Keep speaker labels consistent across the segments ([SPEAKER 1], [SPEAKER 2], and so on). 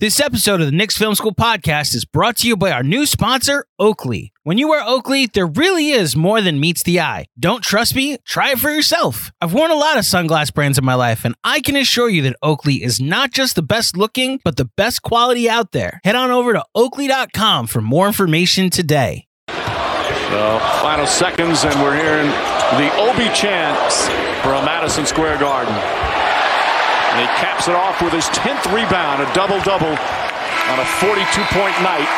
[SPEAKER 1] This episode of the Knicks Film School podcast is brought to you by our new sponsor, Oakley. When you wear Oakley, there really is more than meets the eye. Don't trust me? Try it for yourself. I've worn a lot of sunglass brands in my life, and I can assure you that Oakley is not just the best looking, but the best quality out there. Head on over to oakley.com for more information today.
[SPEAKER 2] So, final seconds, and we're hearing the Obi chants from Madison Square Garden. And he caps it off with his 10th rebound, a double double on a 42 point night.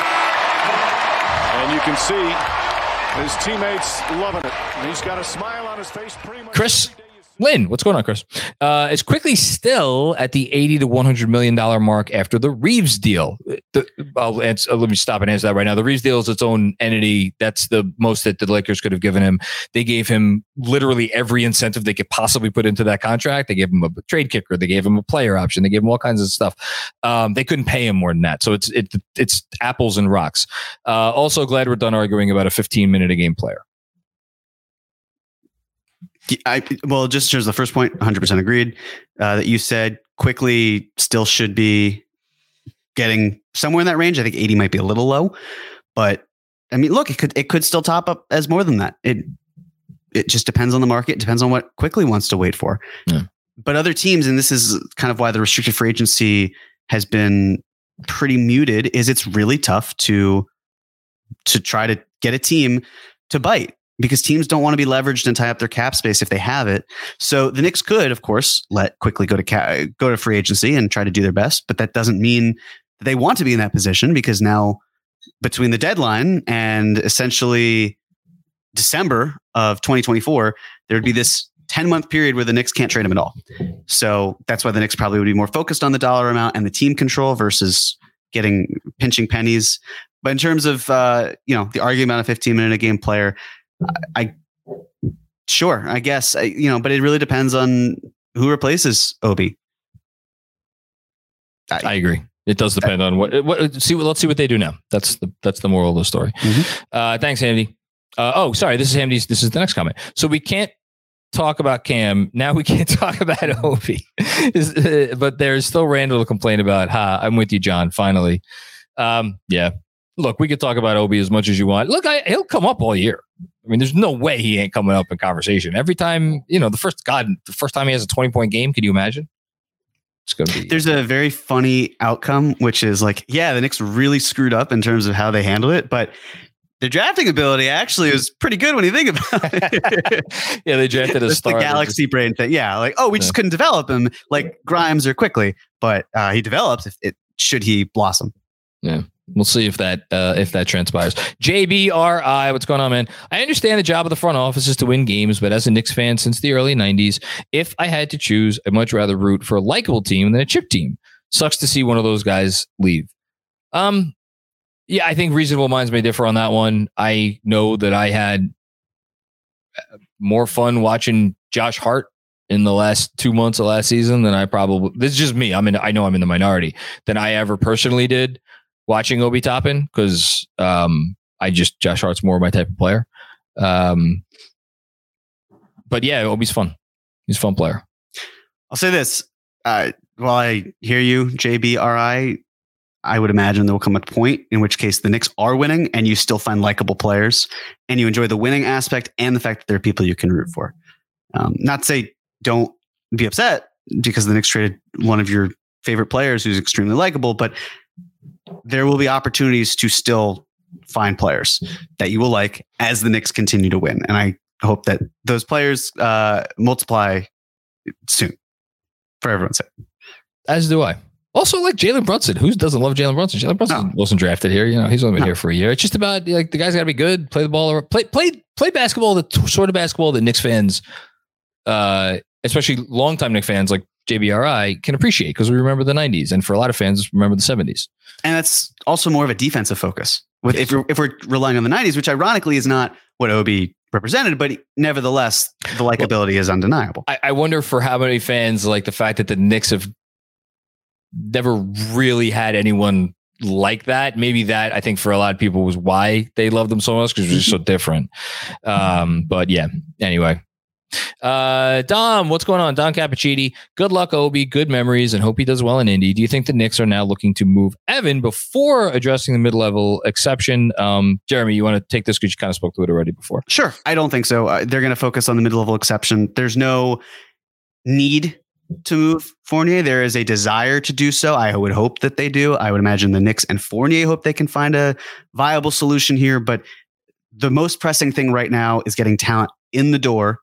[SPEAKER 2] And you can see his teammates loving it. And he's got a smile on his face pretty much.
[SPEAKER 3] Chris Lynn, what's going on, Chris? Uh, it's Quickley still at the 80 to 100 million dollar mark after the Reaves deal. The, I'll answer, let me stop and answer that right now. The Reaves deal is its own entity. That's the most that the Lakers could have given him. They gave him literally every incentive they could possibly put into that contract. They gave him a trade kicker. They gave him a player option. They gave him all kinds of stuff. Um, they couldn't pay him more than that. So it's it, it's apples and rocks. Uh, also, glad we're done arguing about a 15 minute a game player.
[SPEAKER 4] I well, just as the first point. point, 100 percent agreed uh, that you said. Quickley. still should be getting somewhere in that range. I think 80 might be a little low, but I mean, look, it could it could still top up as more than that. It it just depends on the market. It depends on what Quickley wants to wait for.
[SPEAKER 3] Yeah.
[SPEAKER 4] But other teams, and this is kind of why the restricted free agency has been pretty muted, is it's really tough to to try to get a team to bite because teams don't want to be leveraged and tie up their cap space if they have it. So the Knicks could, of course, let Quickley go to ca- go to free agency and try to do their best, but that doesn't mean they want to be in that position because now between the deadline and essentially December of 2024, there would be this 10 month period where the Knicks can't trade him at all. So that's why the Knicks probably would be more focused on the dollar amount and the team control versus getting pinching pennies. But in terms of uh, you know the argument of 15 minute a game player, I sure, I guess I, you know, but it really depends on who replaces Obi.
[SPEAKER 3] I agree. It does depend on what. What see? Let's see what they do now. That's the that's the moral of the story.
[SPEAKER 4] Mhm.
[SPEAKER 3] Uh, thanks, Andy. Uh, oh, sorry. This is Andy's. This is the next comment. So we can't talk about Cam now. We can't talk about Obi, uh, but there's still Randle to complain about. Ha! I'm with you, Jon. Finally, um, yeah. Look, we could talk about Obi as much as you want. Look, I, he'll come up all year. I mean, there's no way he ain't coming up in conversation every time. You know, the first God, the first time he has a 20 point game. Can you imagine? It's gonna be.
[SPEAKER 4] There's a very funny outcome, which is like, yeah, the Knicks really screwed up in terms of how they handle it, but their drafting ability actually was pretty good when you think about it.
[SPEAKER 3] yeah, they drafted a
[SPEAKER 4] It's the
[SPEAKER 3] star. that
[SPEAKER 4] galaxy brain thing. Yeah, like oh, we just couldn't develop him like Grimes or Quickley, but uh, he develops if it should he blossom.
[SPEAKER 3] We'll see if that uh, if that transpires. JBRI, what's going on, man? I understand the job of the front office is to win games, but as a Knicks fan since the early '90s, if I had to choose, I'd much rather root for a likable team than a chip team. Sucks to see one of those guys leave. Um, yeah, I think reasonable minds may differ on that one. I know that I had uh, more fun watching Josh Hart in the last two months of last season than I probably. This is just me. I'm in. I know I'm in the minority than I ever personally did watching Obi Toppin because um, I just Josh Hart's more my type of player. Um, but yeah, Obi's fun. He's a fun player.
[SPEAKER 4] I'll say this: uh, while I hear you, JBRI, I would imagine there will come a point in which case the Knicks are winning, and you still find likable players, and you enjoy the winning aspect and the fact that there are people you can root for. Um, not say don't be upset because the Knicks traded one of your favorite players who's extremely likable, but there will be opportunities to still find players that you will like as the Knicks continue to win, and I hope that those players uh, multiply soon for everyone's sake.
[SPEAKER 3] As do I. Also, like Jalen Brunson. Who doesn't love Jalen Brunson? Jalen Brunson
[SPEAKER 4] No.
[SPEAKER 3] wasn't drafted here. You know, he's only been
[SPEAKER 4] No.
[SPEAKER 3] here for a year. It's just about like the guy's got to be good, play the ball, or play play play basketball, the t- sort of basketball that Knicks fans, uh, especially longtime Knicks fans like JBRI, can appreciate because we remember the '90s, and for a lot of fans, remember the '70s.
[SPEAKER 4] And that's also more of a defensive focus. With if we're, if we're relying on the '90s, which ironically is not what Obi represented, but nevertheless, the likability is undeniable.
[SPEAKER 3] I, I wonder for how many fans like the fact that the Knicks have never really had anyone like that. Maybe that I think for a lot of people was why they loved them so much because just so different. Um, but yeah, anyway, Uh, Dom, what's going on? Don Cappuccini. Good luck, Obi. Good memories, and hope he does well in Indy. Do you think the Knicks are now looking to move Evan before addressing the mid-level exception? Um, Jeremy, you want to take this because you kind of spoke to it already before.
[SPEAKER 4] Sure. I don't think so. Uh, they're going to focus on the mid-level exception. There's no need to move Fournier. There is a desire to do so. I would hope that they do. I would imagine the Knicks and Fournier hope they can find a viable solution here. But the most pressing thing right now is getting talent in the door.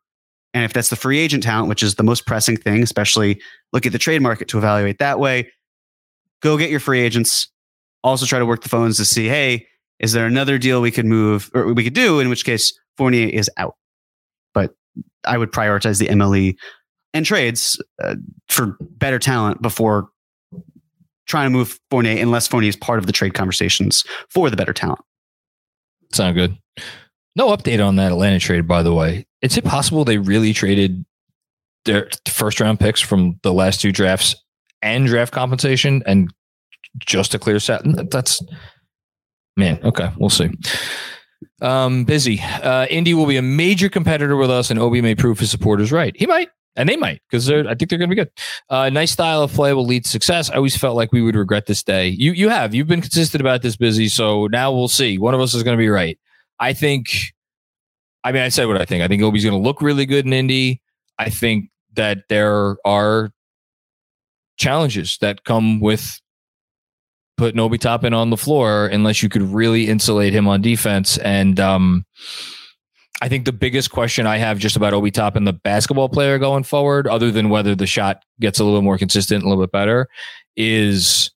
[SPEAKER 4] And if that's the free agent talent, which is the most pressing thing, especially look at the trade market to evaluate that way, go get your free agents. Also try to work the phones to see, hey, is there another deal we could move or we could do? In which case Fournier is out. But I would prioritize the MLE and trades uh, for better talent before trying to move Fournier, unless Fournier is part of the trade conversations for the better talent.
[SPEAKER 3] Sound good. No update on that Atlanta trade, by the way. Is it possible they really traded their first round picks from the last two drafts and draft compensation and just a clear set? That's man. Okay, we'll see. Um, busy. Uh, Indy will be a major competitor with us, and Obi may prove his supporters right. He might and they might because I think they're going to be good. Uh, nice style of play will lead to success. I always felt like we would regret this day. You you have you've been consistent about this, busy. So now we'll see. One of us is going to be right. I think. I mean, I said what I think. I think Obi's going to look really good in Indy. I think that there are challenges that come with putting Obi Toppin on the floor unless you could really insulate him on defense. And um, I think the biggest question I have just about Obi Toppin the basketball player going forward, other than whether the shot gets a little more consistent, a little bit better, is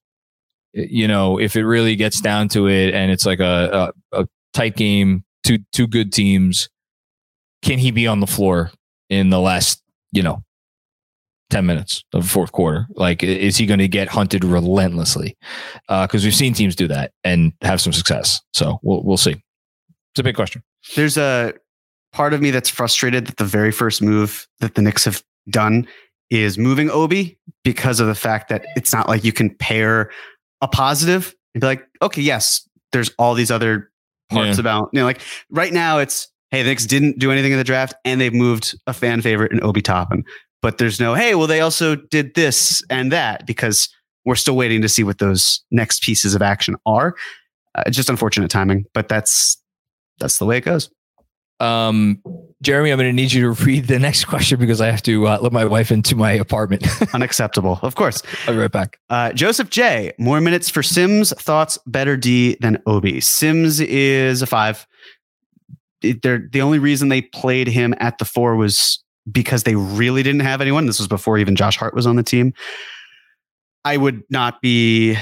[SPEAKER 3] you know if it really gets down to it and it's like a, a, a tight game, two two good teams, can he be on the floor in the last you know 10 minutes of the fourth quarter? Like, is he going to get hunted relentlessly? Because uh, we've seen teams do that and have some success. So we'll, we'll see. It's a big question.
[SPEAKER 4] There's a part of me that's frustrated that the very first move that the Knicks have done is moving Obi because of the fact that it's not like you can pair a positive and be like, okay, yes, there's all these other parts yeah. about, you know, like right now it's, hey, the Knicks didn't do anything in the draft and they've moved a fan favorite in Obi Toppin. But there's no, hey, well, they also did this and that because we're still waiting to see what those next pieces of action are. Uh, just unfortunate timing, but that's that's the way it goes.
[SPEAKER 3] Um, Jeremy, I'm going to need you to read the next question because I have to uh, let my wife into my apartment.
[SPEAKER 4] Unacceptable. Of course.
[SPEAKER 3] I'll be right back.
[SPEAKER 4] Uh, Joseph J. More minutes for Sims. Thoughts better D than Obi. Sims is a five. They're, the only reason they played him at the four was because they really didn't have anyone. This was before even Josh Hart was on the team. I would not be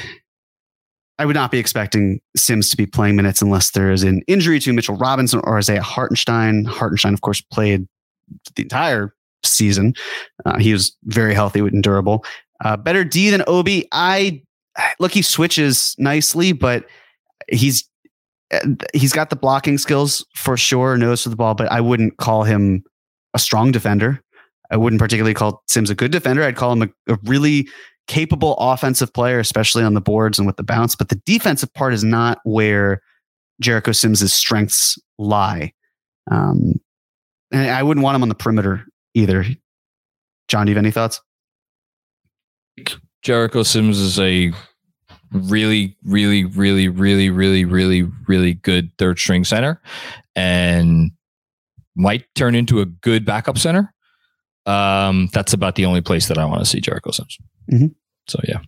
[SPEAKER 4] I would not be expecting Sims to be playing minutes unless there is an injury to Mitchell Robinson or Isaiah Hartenstein. Hartenstein, of course, played the entire season. Uh, he was very healthy and durable. Uh, better D than Obi. I look, he switches nicely, but he's he's got the blocking skills for sure, nose for the ball, but I wouldn't call him a strong defender. I wouldn't particularly call Sims a good defender. I'd call him a, a really capable offensive player, especially on the boards and with the bounce. But the defensive part is not where Jericho Sims' strengths lie. Um, and I wouldn't want him on the perimeter either. Jon, do you have any thoughts?
[SPEAKER 3] Jericho Sims is a really, really, really, really, really, really, really good third string center and might turn into a good backup center. Um, that's about the only place that I want to see Jericho Sims. Mm-hmm. So yeah.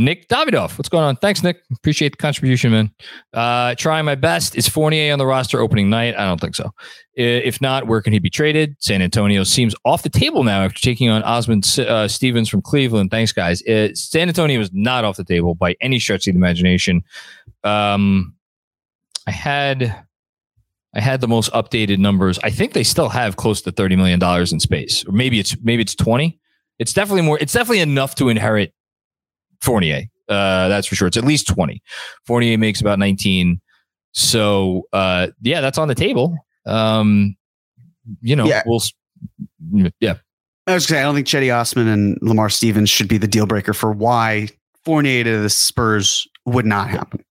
[SPEAKER 3] Nick Davidoff, what's going on? Thanks, Nick. Appreciate the contribution, man. Uh, trying my best. Is Fournier on the roster opening night? I don't think so. If not, where can he be traded? San Antonio seems off the table now after taking on Osman uh, Stevens from Cleveland. Thanks, guys. Uh, San Antonio is not off the table by any stretch of the imagination. Um, I had I had the most updated numbers. I think they still have close to thirty million dollars in space, or maybe it's maybe it's twenty. It's definitely more. It's definitely enough to inherit Fournier. Uh, that's for sure. It's at least twenty. Fournier makes about nineteen. So uh, yeah, that's on the table. Um, you know, yeah. we'll yeah.
[SPEAKER 4] I was say I don't think Cedi Osman and Lamar Stevens should be the deal breaker for why Fournier to the Spurs would not happen.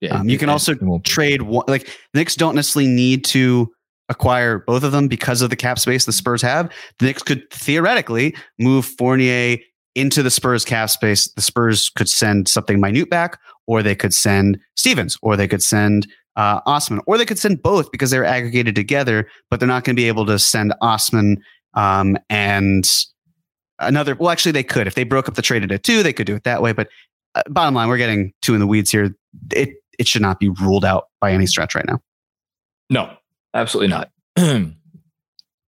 [SPEAKER 4] Yeah, um, you can also trade like the Knicks don't necessarily need to acquire both of them because of the cap space the Spurs have, the Knicks could theoretically move Fournier into the Spurs cap space. The Spurs could send something minute back, or they could send Stevens, or they could send uh, Osman, or they could send both because they're aggregated together, but they're not going to be able to send Osman um, and another. Well, actually, they could if they broke up the trade into two, they could do it that way. But uh, bottom line, we're getting two in the weeds here. It it should not be ruled out by any stretch right now.
[SPEAKER 3] No, absolutely not.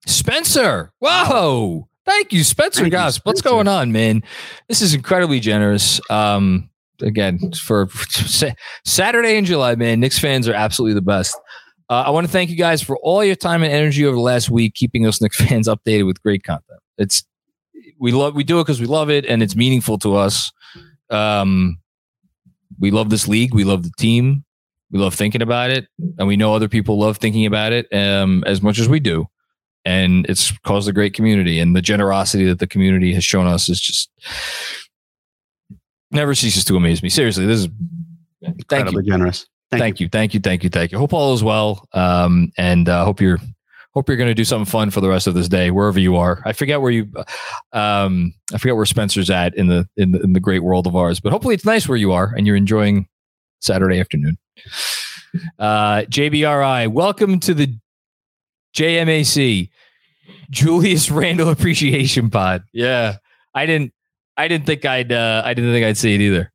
[SPEAKER 3] Spencer, whoa. Thank you, Spencer
[SPEAKER 4] Thank you,
[SPEAKER 3] Goss. What's
[SPEAKER 4] Spencer.
[SPEAKER 3] going on, man? This is incredibly generous. Um, again, for Sa- Saturday in July, man, Knicks fans are absolutely the best. Uh, I want to thank you guys for all your time and energy over the last week, keeping us Knicks fans updated with great content. It's we love we do it because we love it and it's meaningful to us. Um, we love this league. We love the team. We love thinking about it, and we know other people love thinking about it um, as much as we do. And it's caused a great community, and the generosity that the community has shown us is just never ceases to amaze me. Seriously, this is thank you,
[SPEAKER 4] Incredibly generous. Thank,
[SPEAKER 3] thank you, thank you, thank you, thank you. Hope all is well, um, and uh, hope you're hope you're going to do something fun for the rest of this day, wherever you are. I forget where you, um, I forget where Spencer's at in the in the, in the great world of ours, but hopefully it's nice where you are and you're enjoying Saturday afternoon. Uh, JBRI, welcome to the GMAC Julius Randle Appreciation Pod. Yeah, I didn't, I didn't think I'd, uh, I didn't think I'd see it either.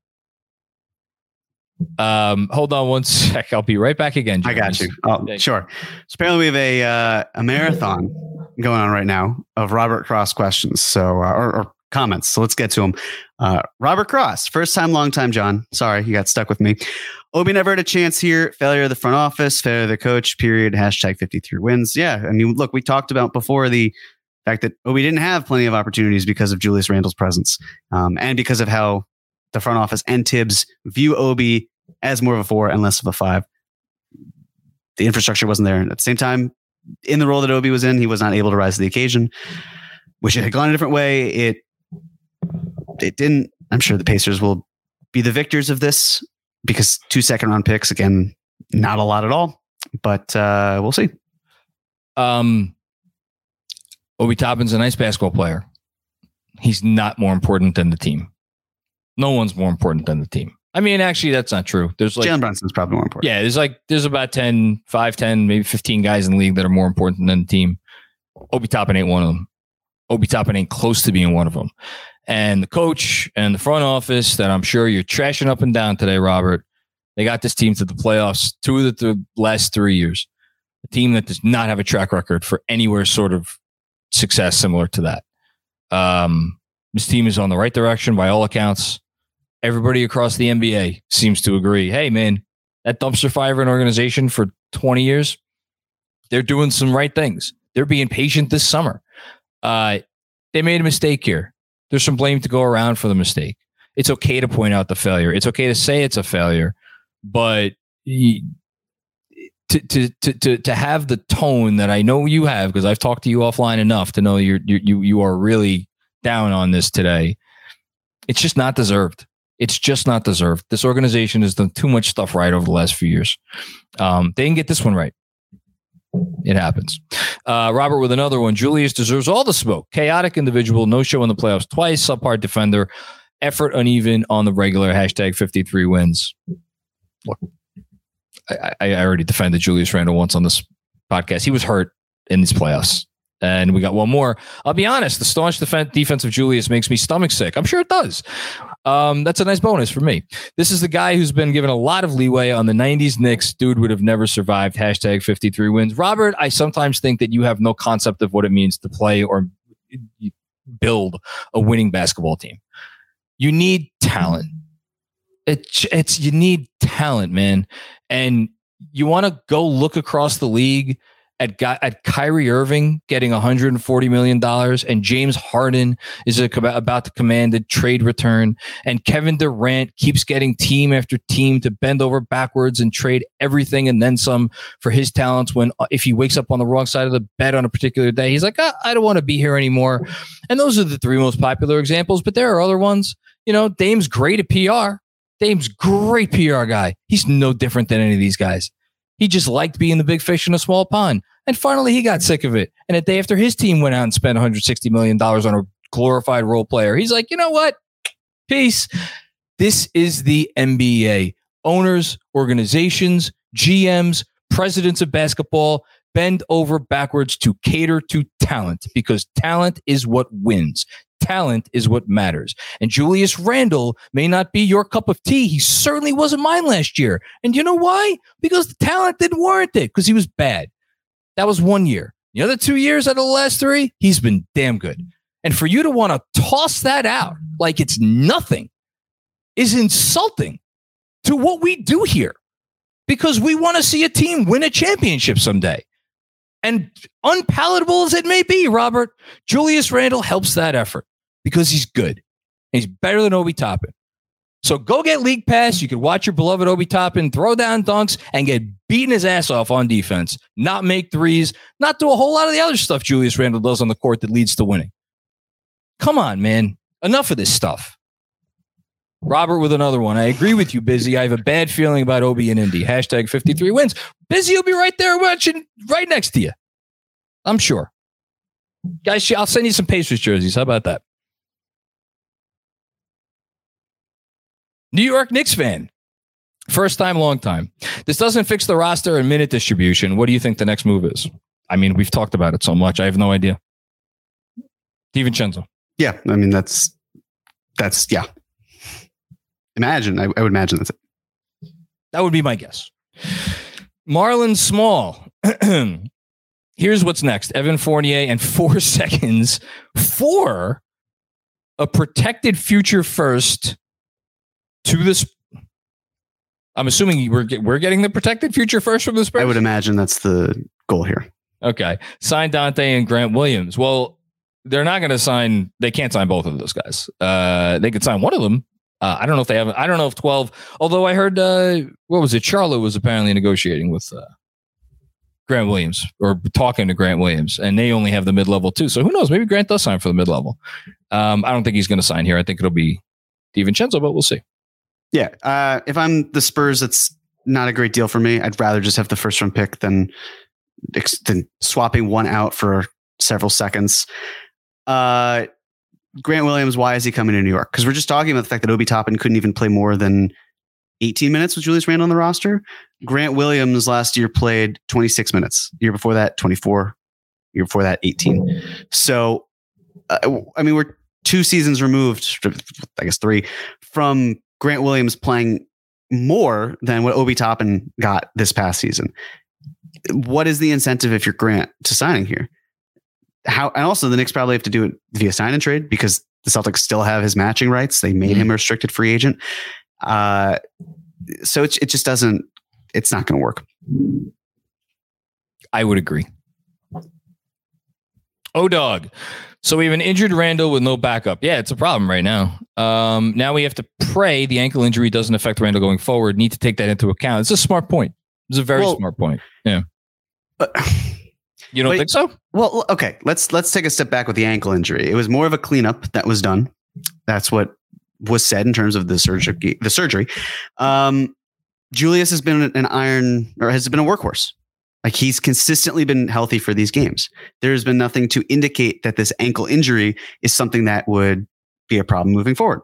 [SPEAKER 3] Um, hold on one sec. I'll be right back again.
[SPEAKER 4] I got you. Oh,
[SPEAKER 3] Thank
[SPEAKER 4] sure. So apparently we have a uh, a marathon going on right now of Robert Cross questions. So uh, or, or comments. So let's get to them. Uh, Robert Cross, first time, long time. Jon, sorry you got stuck with me. Obi never had a chance here. Failure of the front office. Failure of the coach. Period. Hashtag fifty three wins. Yeah, I mean, look, we talked about before the fact that Obi didn't have plenty of opportunities because of Julius Randle's presence, um, and because of how the front office and Thibs view Obi as more of a four and less of a five the infrastructure wasn't there. And at the same time, in the role that Obi was in, he was not able to rise to the occasion. Wish it had gone a different way. It it didn't. I'm sure the Pacers will be the victors of this because two second round picks again, not a lot at all. But uh, we'll see.
[SPEAKER 3] Um, Obi Toppin's a nice basketball player. He's not more important than the team. No one's more important than the team. I mean, actually, that's not true. There's like,
[SPEAKER 4] Jalen Brunson's probably more important.
[SPEAKER 3] yeah, there's like, there's about 10, 5, 10, maybe 15 guys in the league that are more important than the team. Obi Toppin ain't one of them. Obi Toppin ain't close to being one of them. And the coach and the front office that I'm sure you're trashing up and down today, Robert, they got this team to the playoffs two of the th- last three years. A team that does not have a track record for anywhere sort of success similar to that. Um, this team is on the right direction by all accounts. Everybody across the NBA seems to agree. Hey, man, that dumpster fire an organization for 20 years, they're doing some right things. They're being patient this summer. Uh, they made a mistake here. There's some blame to go around for the mistake. It's okay to point out the failure. It's okay to say it's a failure, but to, to to to to have the tone that I know you have because I've talked to you offline enough to know you're you you you are really down on this today. It's just not deserved. It's just not deserved. This organization has done too much stuff right over the last few years. Um, they didn't get this one right. It happens. Uh, Robert with another one. Julius deserves all the smoke. Chaotic individual, no show in the playoffs twice, subpar defender, effort uneven on the regular. Hashtag 53 wins. Look, I, I already defended Julius Randle once on this podcast. He was hurt in these playoffs. And we got one more. I'll be honest, the staunch defen- defense of Julius makes me stomach sick. I'm sure it does. Um, that's a nice bonus for me. This is the guy who's been given a lot of leeway on the 90s Knicks. Dude would have never survived. Hashtag 53 wins. Robert, I sometimes think that you have no concept of what it means to play or build a winning basketball team. You need talent. It's, it's you need talent, man. And you want to go look across the league at at Kyrie Irving getting 140 million dollars, and James Harden is about to command a trade return, and Kevin Durant keeps getting team after team to bend over backwards and trade everything and then some for his talents. When uh, if he wakes up on the wrong side of the bed on a particular day, he's like, "Ah, I don't want to be here anymore. And those are the three most popular examples, but there are other ones. You know, Dame's great at PR. Dame's great PR guy. He's no different than any of these guys. He just liked being the big fish in a small pond. And finally, he got sick of it. And a day after his team went out and spent 160 million dollars on a glorified role player, he's like, you know what? Peace. This is the NBA. Owners, organizations, GMs, presidents of basketball bend over backwards to cater to talent because talent is what wins. Talent is what matters. And Julius Randle may not be your cup of tea. He certainly wasn't mine last year. And you know why? Because the talent didn't warrant it because he was bad. That was one year. The other two years out of the last three, he's been damn good. And for you to want to toss that out like it's nothing is insulting to what we do here because we want to see a team win a championship someday. And unpalatable as it may be, Robert, Julius Randle helps that effort because he's good. He's better than Obi Toppin. So go get League Pass. You can watch your beloved Obi Toppin throw down dunks and get beating his ass off on defense, not make threes, not do a whole lot of the other stuff Julius Randle does on the court that leads to winning. Come on, man. Enough of this stuff. Robert with another one. I agree with you, Busy. I have a bad feeling about Obi and Indy. Hashtag 53 wins. Busy will be right there watching right next to you. I'm sure. Guys, I'll send you some Pacers jerseys. How about that? New York Knicks fan. First time, long time. This doesn't fix the roster and minute distribution. What do you think the next move is? I mean, we've talked about it so much. I have no idea. DiVincenzo.
[SPEAKER 4] Yeah, I mean that's that's yeah. Imagine, I, I would imagine that's it.
[SPEAKER 3] That would be my guess. Marlon Small. Here's what's next Evan Fournier and four seconds for a protected future first to this. I'm assuming we're, we're getting the protected future first from the Spurs.
[SPEAKER 4] I would imagine that's the goal here.
[SPEAKER 3] Okay. Sign Dante and Grant Williams. Well, they're not going to sign, they can't sign both of those guys. Uh, they could sign one of them. Uh, I don't know if they have, I don't know if 12, although I heard, uh, what was it? Charlotte was apparently negotiating with uh, Grant Williams or talking to Grant Williams, and they only have the mid level too. So who knows? Maybe Grant does sign for the mid level. Um, I don't think he's going to sign here. I think it'll be DiVincenzo, but we'll see.
[SPEAKER 4] Yeah. Uh, if I'm the Spurs, it's not a great deal for me. I'd rather just have the first round pick than, than swapping one out for several seconds. Uh, Grant Williams, why is he coming to New York? Because we're just talking about the fact that Obi Toppin couldn't even play more than 18 minutes with Julius Randle on the roster. Grant Williams last year played 26 minutes. Year before that, 24. Year before that, 18. So, uh, I mean, we're two seasons removed, I guess three, from Grant Williams playing more than what Obi Toppin got this past season. What is the incentive if you're Grant to signing here? How and also the Knicks probably have to do it via sign and trade because the Celtics still have his matching rights. They made mm-hmm. him a restricted free agent. Uh, so it, it just doesn't. It's not going to work.
[SPEAKER 3] I would agree. Oh, dog. So we have an injured Randle with no backup. Yeah, it's a problem right now. Um, now we have to pray the ankle injury doesn't affect Randle going forward. Need to take that into account. It's a smart point. It's a very well, smart point. Yeah. You don't think so?
[SPEAKER 4] Well, okay. Let's let's take a step back with the ankle injury. It was more of a cleanup that was done. That's what was said in terms of the surgery. The surgery. Um, Julius has been an iron or has been a workhorse. Like he's consistently been healthy for these games. There's been nothing to indicate that this ankle injury is something that would be a problem moving forward.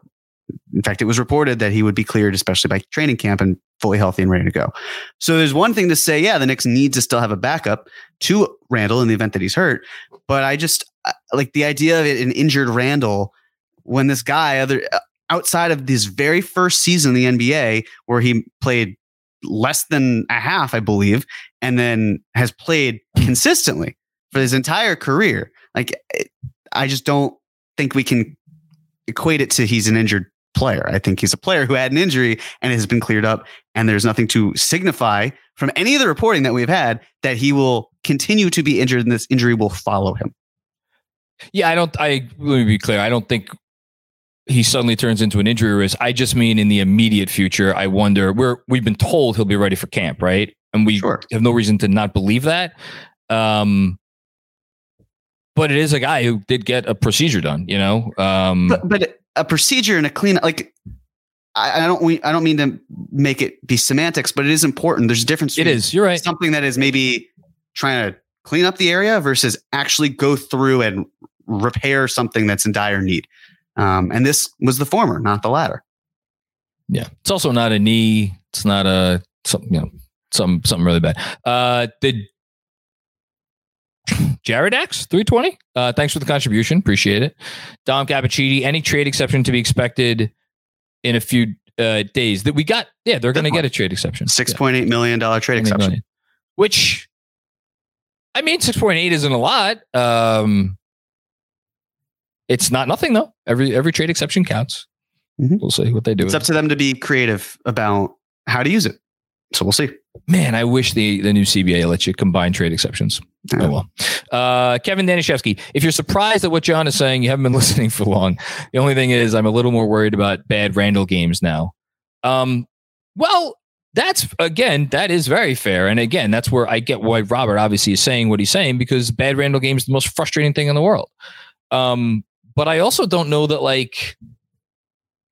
[SPEAKER 4] In fact, it was reported that he would be cleared, especially by training camp and fully healthy and ready to go. So there's one thing to say, yeah, the Knicks need to still have a backup to Randle in the event that he's hurt. But I just like the idea of an injured Randle when this guy, other uh, outside of this very first season in the NBA, where he played less than a half, I believe, and then has played consistently for his entire career. Like, eh, I just don't think we can equate it to he's an injured player. I think he's a player who had an injury and it has been cleared up, and there's nothing to signify from any of the reporting that we've had that he will continue to be injured and this injury will follow him.
[SPEAKER 3] Yeah, I don't. I let me be clear. I don't think he suddenly turns into an injury risk. I just mean in the immediate future. I wonder. We're we've been told he'll be ready for camp, right? And we sure. have no reason to not believe that. Um, but it is a guy who did get a procedure done, you know. Um,
[SPEAKER 4] but, but a procedure and a clean like I, I don't I don't mean to make it be semantics, but it is important. There's a difference.
[SPEAKER 3] It is. You're right.
[SPEAKER 4] Something that is maybe trying to clean up the area versus actually go through and repair something that's in dire need. Um, and this was the former, not the latter.
[SPEAKER 3] Yeah, it's also not a knee. It's not a something you know some something really bad. Uh, did Jared X three twenty? Uh, thanks for the contribution. Appreciate it. Dom Cappuccini. Any trade exception to be expected in a few uh, days that we got? Yeah, they're going to get a trade exception.
[SPEAKER 4] Six point eight million dollar trade exception, million.
[SPEAKER 3] which I mean, six point eight isn't a lot. Um, it's not nothing though. Every every trade exception counts. Mm-hmm. We'll see what they do.
[SPEAKER 4] It's up to them to be creative about how to use it. So we'll see.
[SPEAKER 3] Man, I wish the, the new CBA lets you combine trade exceptions. Yeah. Oh well. Uh, Kevin Danishevsky, if you're surprised at what Jon is saying, you haven't been listening for long. The only thing is, I'm a little more worried about bad Randle games now. Um, well, that's again, that is very fair. And again, that's where I get why Robert obviously is saying what he's saying because bad Randle game is the most frustrating thing in the world. Um, but I also don't know that like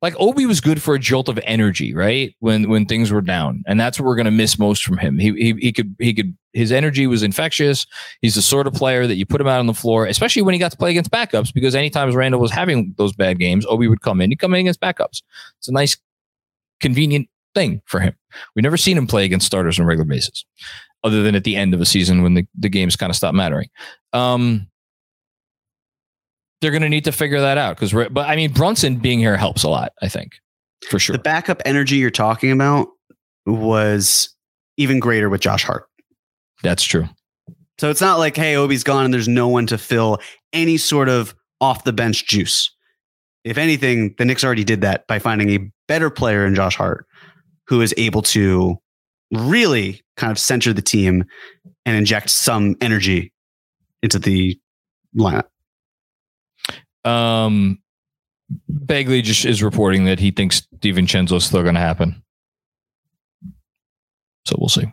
[SPEAKER 3] like Obi was good for a jolt of energy, right? When when things were down, and that's what we're going to miss most from him. He, he he could he could his energy was infectious. He's the sort of player that you put him out on the floor, especially when he got to play against backups. Because anytime Randle was having those bad games, Obi would come in. He'd come in against backups. It's a nice, convenient thing for him. We've never seen him play against starters on a regular basis, other than at the end of a season when the, the games kind of stop mattering. Um, they're going to need to figure that out because, but I mean, Brunson being here helps a lot. I think for sure.
[SPEAKER 4] The backup energy you're talking about was even greater with Josh Hart.
[SPEAKER 3] That's true.
[SPEAKER 4] So it's not like, hey, Obi's gone and there's no one to fill any sort of off the bench juice. If anything, the Knicks already did that by finding a better player in Josh Hart who is able to really kind of center the team and inject some energy into the lineup.
[SPEAKER 3] Um, Begley just is reporting that he thinks DiVincenzo is still going to happen. So we'll see.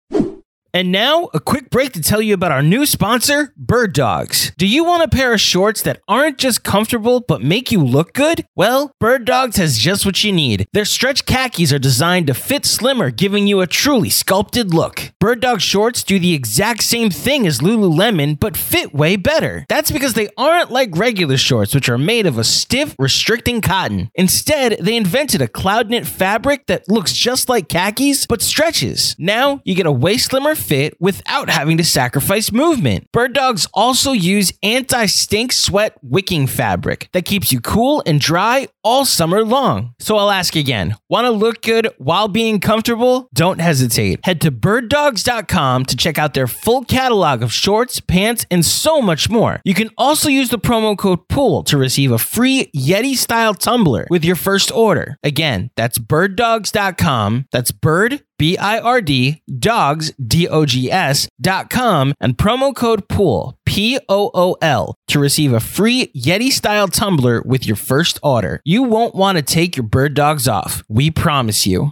[SPEAKER 1] And now, a quick break to tell you about our new sponsor, Bird Dogs. Do you want a pair of shorts that aren't just comfortable but make you look good? Well, Bird Dogs has just what you need. Their stretch khakis are designed to fit slimmer, giving you a truly sculpted look. Bird Dog shorts do the exact same thing as Lululemon but fit way better. That's because they aren't like regular shorts, which are made of a stiff, restricting cotton. Instead, they invented a cloud knit fabric that looks just like khakis but stretches. Now, you get a way slimmer fit without having to sacrifice movement. Bird dogs also use anti stink sweat wicking fabric that keeps you cool and dry all summer long. So I'll ask again want to look good while being comfortable? Don't hesitate. Head to birddogs.com to check out their full catalog of shorts, pants, and so much more. You can also use the promo code POOL to receive a free Yeti style tumbler with your first order. Again, that's birddogs.com. That's bird B I R D, dogs, D O G S, dot com, and promo code POOL, P O O L, to receive a free Yeti style tumbler with your first order. You won't want to take your bird dogs off. We promise you.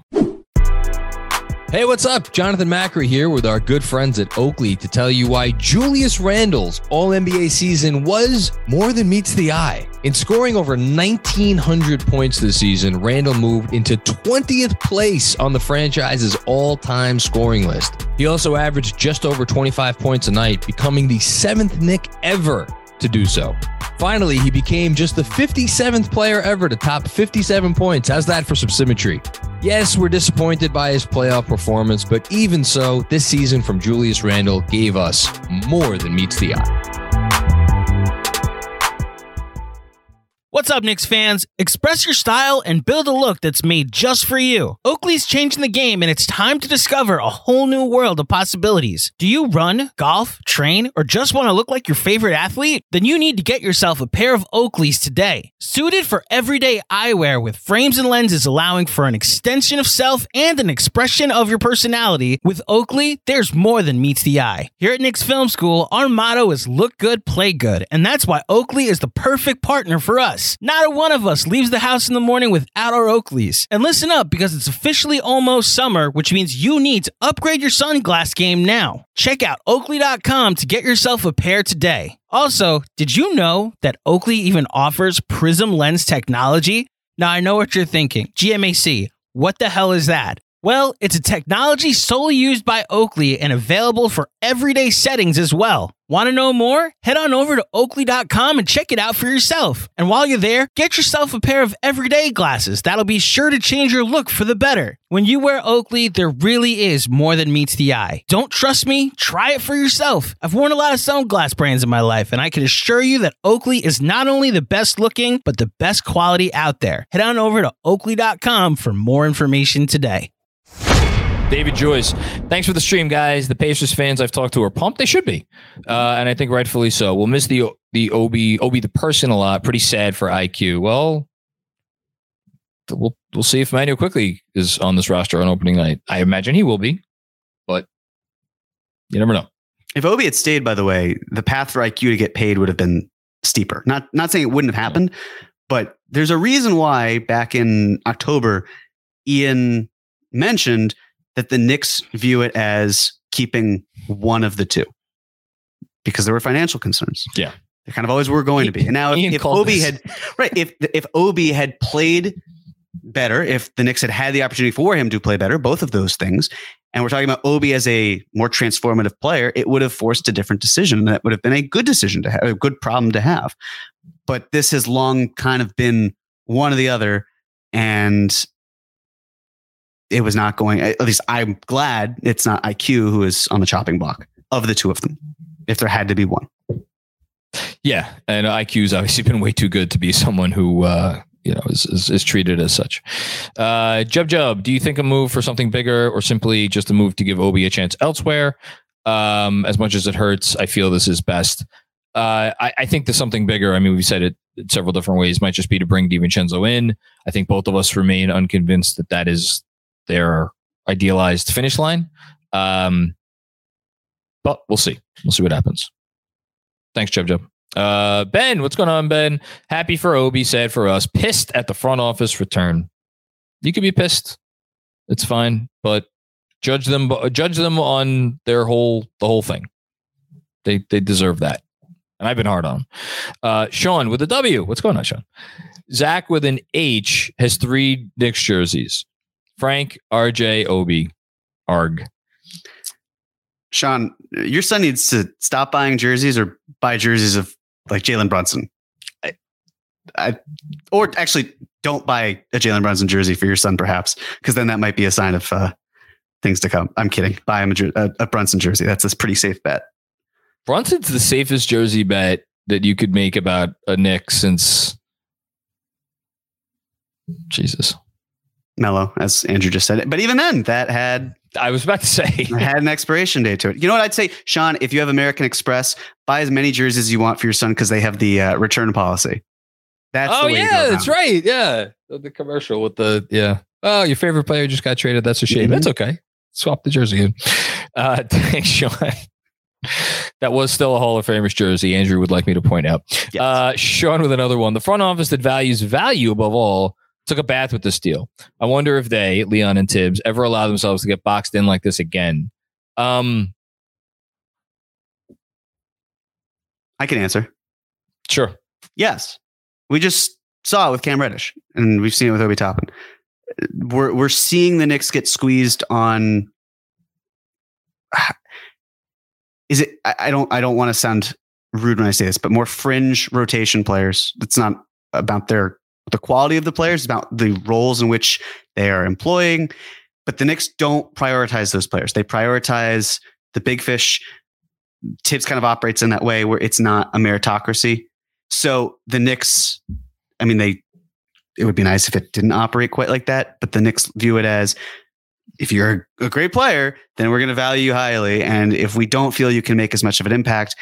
[SPEAKER 3] Hey, what's up? Jonathan Macri here with our good friends at Oakley to tell you why Julius Randle's All NBA season was more than meets the eye. In scoring over 1,900 points this season, Randle moved into 20th place on the franchise's all time scoring list. He also averaged just over 25 points a night, becoming the seventh Knick ever to do so. Finally, he became just the 57th player ever to top 57 points. How's that for some symmetry? Yes, we're disappointed by his playoff performance, but even so, this season from Julius Randle gave us more than meets the eye.
[SPEAKER 1] What's up, Knicks fans? Express your style and build a look that's made just for you. Oakley's changing the game, and it's time to discover a whole new world of possibilities. Do you run, golf, train, or just want to look like your favorite athlete? Then you need to get yourself a pair of Oakleys today. Suited for everyday eyewear with frames and lenses allowing for an extension of self and an expression of your personality, with Oakley, there's more than meets the eye. Here at Knicks Film School, our motto is look good, play good, and that's why Oakley is the perfect partner for us. Not a one of us leaves the house in the morning without our Oakleys. And listen up because it's officially almost summer, which means you need to upgrade your sunglass game now. Check out oakley.com to get yourself a pair today. Also, did you know that Oakley even offers Prism lens technology? Now I know what you're thinking. GMAC, what the hell is that? Well, it's a technology solely used by Oakley and available for everyday settings as well. Want to know more? Head on over to oakley.com and check it out for yourself. And while you're there, get yourself a pair of everyday glasses that'll be sure to change your look for the better. When you wear Oakley, there really is more than meets the eye. Don't trust me? Try it for yourself. I've worn a lot of sunglass brands in my life, and I can assure you that Oakley is not only the best looking, but the best quality out there. Head on over to oakley.com for more information today.
[SPEAKER 3] David Joyce, thanks for the stream, guys. The Pacers fans I've talked to are pumped. They should be, uh, and I think rightfully so. We'll miss the the Obi Obi the person a lot. Pretty sad for IQ. Well, we'll we'll see if Manuel Quickley is on this roster on opening night. I imagine he will be, but you never know.
[SPEAKER 4] If Obi had stayed, by the way, the path for IQ to get paid would have been steeper. Not not saying it wouldn't have happened, but there's a reason why back in October, Ian mentioned that the Knicks view it as keeping one of the two because there were financial concerns.
[SPEAKER 3] Yeah.
[SPEAKER 4] They kind of always were going to be. And now if, if Obi this. had right, if if Obi had played better, if the Knicks had had the opportunity for him to play better, both of those things, and we're talking about Obi as a more transformative player, it would have forced a different decision. And that would have been a good decision to have, a good problem to have. But this has long kind of been one or the other. And it was not going. At least I'm glad it's not IQ who is on the chopping block of the two of them. If there had to be one.
[SPEAKER 3] Yeah, and IQ's obviously been way too good to be someone who uh, you know is, is, is treated as such. Uh, Jub Jub, do you think a move for something bigger, or simply just a move to give Obi a chance elsewhere? Um, as much as it hurts, I feel this is best. Uh, I, I, think there's something bigger. I mean, we've said it several different ways. Might just be to bring DiVincenzo in. I think both of us remain unconvinced that that is their idealized finish line. Um, but we'll see. We'll see what happens. Thanks, Jeb Jeb. Uh, ben, what's going on, Ben? Happy for Obi, sad for us. Pissed at the front office return. You could be pissed. It's fine, but judge them. Judge them on their whole the whole thing. They they deserve that, and I've been hard on. Uh, Sean with a W. What's going on, Sean? Zach with an H has three Knicks jerseys. Frank, RJ, Obi, Arg.
[SPEAKER 4] Sean, your son needs to stop buying jerseys or buy jerseys of like Jalen Brunson. I, I, or actually, don't buy a Jalen Brunson jersey for your son, perhaps, because then that might be a sign of uh, things to come. I'm kidding. Buy him a, a, a Brunson jersey. That's a pretty safe bet.
[SPEAKER 3] Brunson's the safest jersey bet that you could make about a Knick since Jesus.
[SPEAKER 4] Melo, as Andrew just said. But even then, that had
[SPEAKER 3] I was about to say
[SPEAKER 4] had an expiration date to it. You know what I'd say, Sean? If you have American Express, buy as many jerseys as you want for your son because they have the uh, return policy.
[SPEAKER 3] That's oh yeah, that's right. Yeah, the commercial with the yeah. Oh, your favorite player just got traded. That's a shame. Mm-hmm. That's okay. Swap the jersey in. Uh, thanks, Sean. that was still a Hall of Famers jersey. Andrew would like me to point out. Yes. Uh, Sean with another one. The front office that values value above all took a bath with this deal. I wonder if they, Leon and Thibs, ever allow themselves to get boxed in like this again. Um,
[SPEAKER 4] I can answer.
[SPEAKER 3] Sure.
[SPEAKER 4] Yes. We just saw it with Cam Reddish, and we've seen it with Obi Toppin. We're we're seeing the Knicks get squeezed on. Is it? I, I don't. I don't want to sound rude when I say this, but more fringe rotation players. It's not about their the quality of the players, about the roles in which they are employing. But the Knicks don't prioritize those players. They prioritize the big fish. Thibs kind of operates in that way where it's not a meritocracy. So the Knicks I mean, they it would be nice if it didn't operate quite like that, but the Knicks view it as if you're a great player, then we're going to value you highly. And if we don't feel you can make as much of an impact,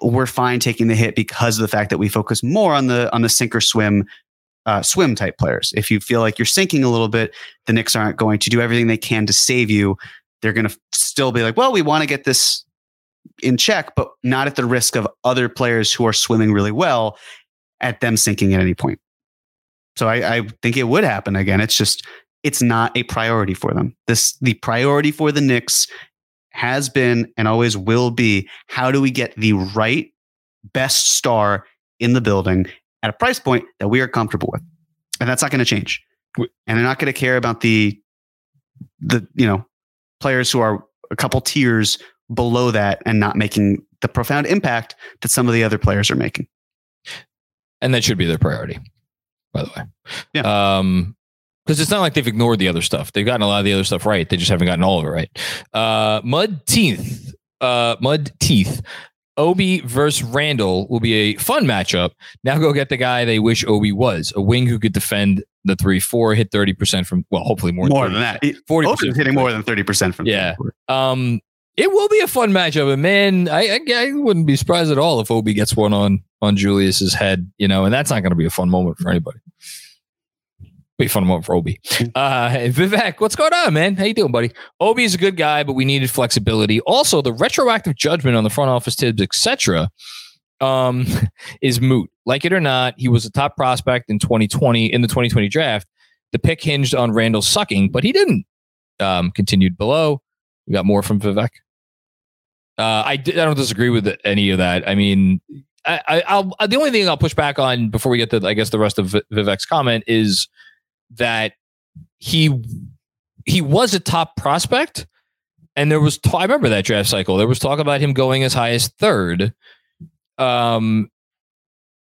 [SPEAKER 4] we're fine taking the hit because of the fact that we focus more on the on the sink or swim uh, swim type players. If you feel like you're sinking a little bit, the Knicks aren't going to do everything they can to save you. They're going to still be like, well, we want to get this in check, but not at the risk of other players who are swimming really well at them sinking at any point. So I, I think it would happen again. It's just it's not a priority for them. This the priority for the Knicks has been and always will be how do we get the right best star in the building at a price point that we are comfortable with. And that's not going to change. And they're not going to care about the the you know players who are a couple tiers below that and not making the profound impact that some of the other players are making.
[SPEAKER 3] And that should be their priority, by the way.
[SPEAKER 4] Yeah.
[SPEAKER 3] Um, because it's not like they've ignored the other stuff. They've gotten a lot of the other stuff right. They just haven't gotten all of it right. Uh, Mud Teeth, uh, Mud Teeth, Obi versus Randle will be a fun matchup. Now go get the guy they wish Obi was a wing who could defend the three four, hit thirty percent from well, hopefully more
[SPEAKER 4] more than that.
[SPEAKER 3] Forty percent
[SPEAKER 4] hitting more than thirty percent from
[SPEAKER 3] Yeah. Um, it will be a fun matchup, and man, I, I I wouldn't be surprised at all if Obi gets one on on Julius's head, you know, and that's not going to be a fun moment for anybody. Be a fun moment for Obi. Uh, Vivek, what's going on, man? How you doing, buddy? Obi is a good guy, but we needed flexibility. Also, the retroactive judgment on the front office Thibs, etc., um, is moot. Like it or not, he was a top prospect in 2020 in the 2020 draft. The pick hinged on Randle sucking, but he didn't. Um, continued below. We got more from Vivek. Uh, I, did, I don't disagree with any of that. I mean, I, I, I'll the only thing I'll push back on before we get to I guess the rest of Vivek's comment is that he he was a top prospect, and there was t- I remember that draft cycle. There was talk about him going as high as third, um,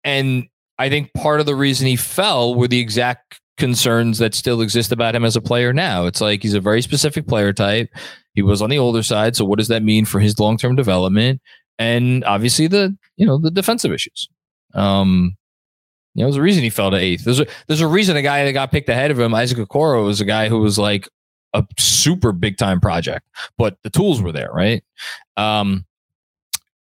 [SPEAKER 3] and I think part of the reason he fell were the exact concerns that still exist about him as a player now. It's like he's a very specific player type. He was on the older side, so what does that mean for his long term development? And obviously the you know the defensive issues. Um, you know, there's a reason he fell to eighth. There's a there's a reason a guy that got picked ahead of him, Isaac Okoro, was a guy who was like a super big time project, but the tools were there, right? Um,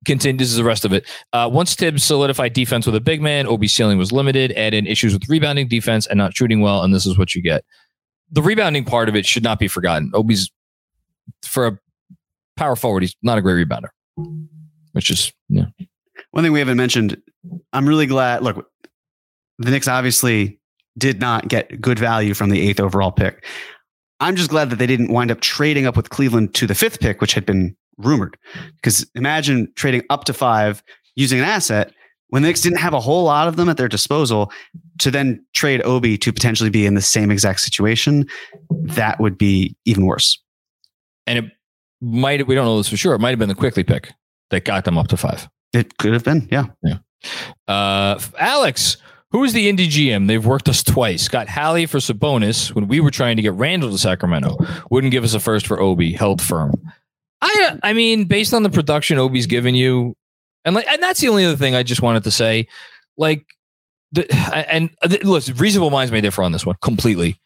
[SPEAKER 3] continue. This is the rest of it. Uh, once Thibs solidified defense with a big man, OB ceiling was limited. Add in issues with rebounding defense and not shooting well, and this is what you get. The rebounding part of it should not be forgotten. Obi's for a power forward, he's not a great rebounder, which is yeah.
[SPEAKER 4] One thing we haven't mentioned, I'm really glad. Look, the Knicks obviously did not get good value from the eighth overall pick. I'm just glad that they didn't wind up trading up with Cleveland to the fifth pick, which had been rumored. Because imagine trading up to five using an asset when the Knicks didn't have a whole lot of them at their disposal to then trade Obi to potentially be in the same exact situation. That would be even worse.
[SPEAKER 3] And it might, we don't know this for sure. It might have been the Quickley pick that got them up to five.
[SPEAKER 4] It could have been, yeah.
[SPEAKER 3] Yeah. Uh, Alex, who is the Indy GM? They've worked us twice. Got Hallie for Sabonis when we were trying to get Randle to Sacramento. Wouldn't give us a first for Obi. Held firm. I I mean, based on the production Obi's given you, and like, and that's the only other thing I just wanted to say. Like, the and listen, reasonable minds may differ on this one completely.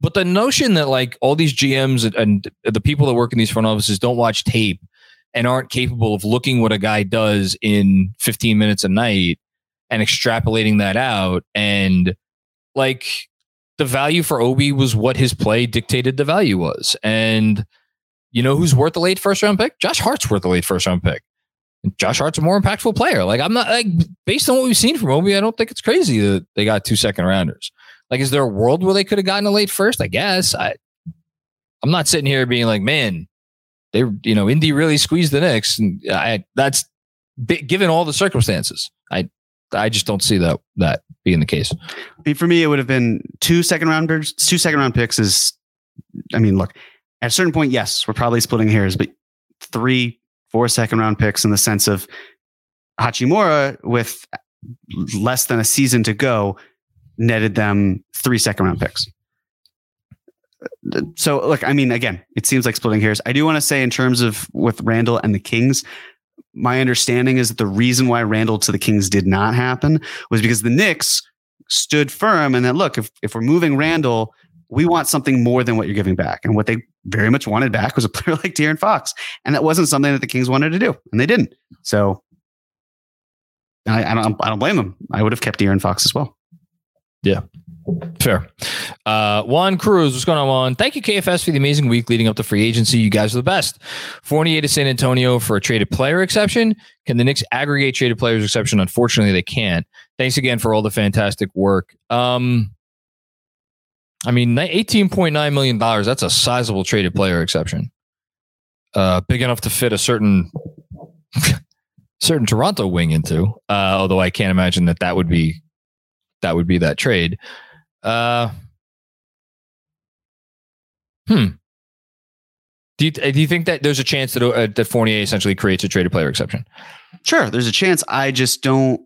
[SPEAKER 3] But the notion that like all these GMs and, and the people that work in these front offices don't watch tape and aren't capable of looking what a guy does in 15 minutes a night and extrapolating that out and like the value for Obi was what his play dictated the value was. And you know who's worth the late first round pick? Josh Hart's worth the late first round pick. Josh Hart's a more impactful player. Like I'm not like based on what we've seen from Obi, I don't think it's crazy that they got two second rounders. Like, is there a world where they could have gotten a late first? I guess. I I'm not sitting here being like, man, they you know, Indy really squeezed the Knicks. And I that's given all the circumstances. I I just don't see that that being the case.
[SPEAKER 4] For me, it would have been two second rounders, two second round picks. Is I mean, look, at a certain point, yes, we're probably splitting hairs, but three, four second round picks in the sense of Hachimura with less than a season to go netted them three second round picks. So, look, I mean, again, it seems like splitting hairs. I do want to say, in terms of with Randle and the Kings, my understanding is that the reason why Randle to the Kings did not happen was because the Knicks stood firm and that look, if, if we're moving Randle, we want something more than what you're giving back. And what they very much wanted back was a player like De'Aaron Fox. And that wasn't something that the Kings wanted to do. And they didn't. So I, I don't I don't blame them. I would have kept De'Aaron Fox as well.
[SPEAKER 3] Yeah. Fair. Uh, Juan Cruz, what's going on, Juan? Thank you, KFS, for the amazing week leading up to free agency. You guys are the best. Fournier to San Antonio for a traded player exception. Can the Knicks aggregate traded players exception? Unfortunately, they can't. Thanks again for all the fantastic work. Um, I mean, $18.9 million, that's a sizable traded player exception. Uh, big enough to fit a certain certain Toronto wing into. Uh, although I can't imagine that that would be that would be that trade. Uh, hmm. Do you, do you think that there's a chance that uh, that Fournier essentially creates a traded player exception?
[SPEAKER 4] Sure, there's a chance. I just don't.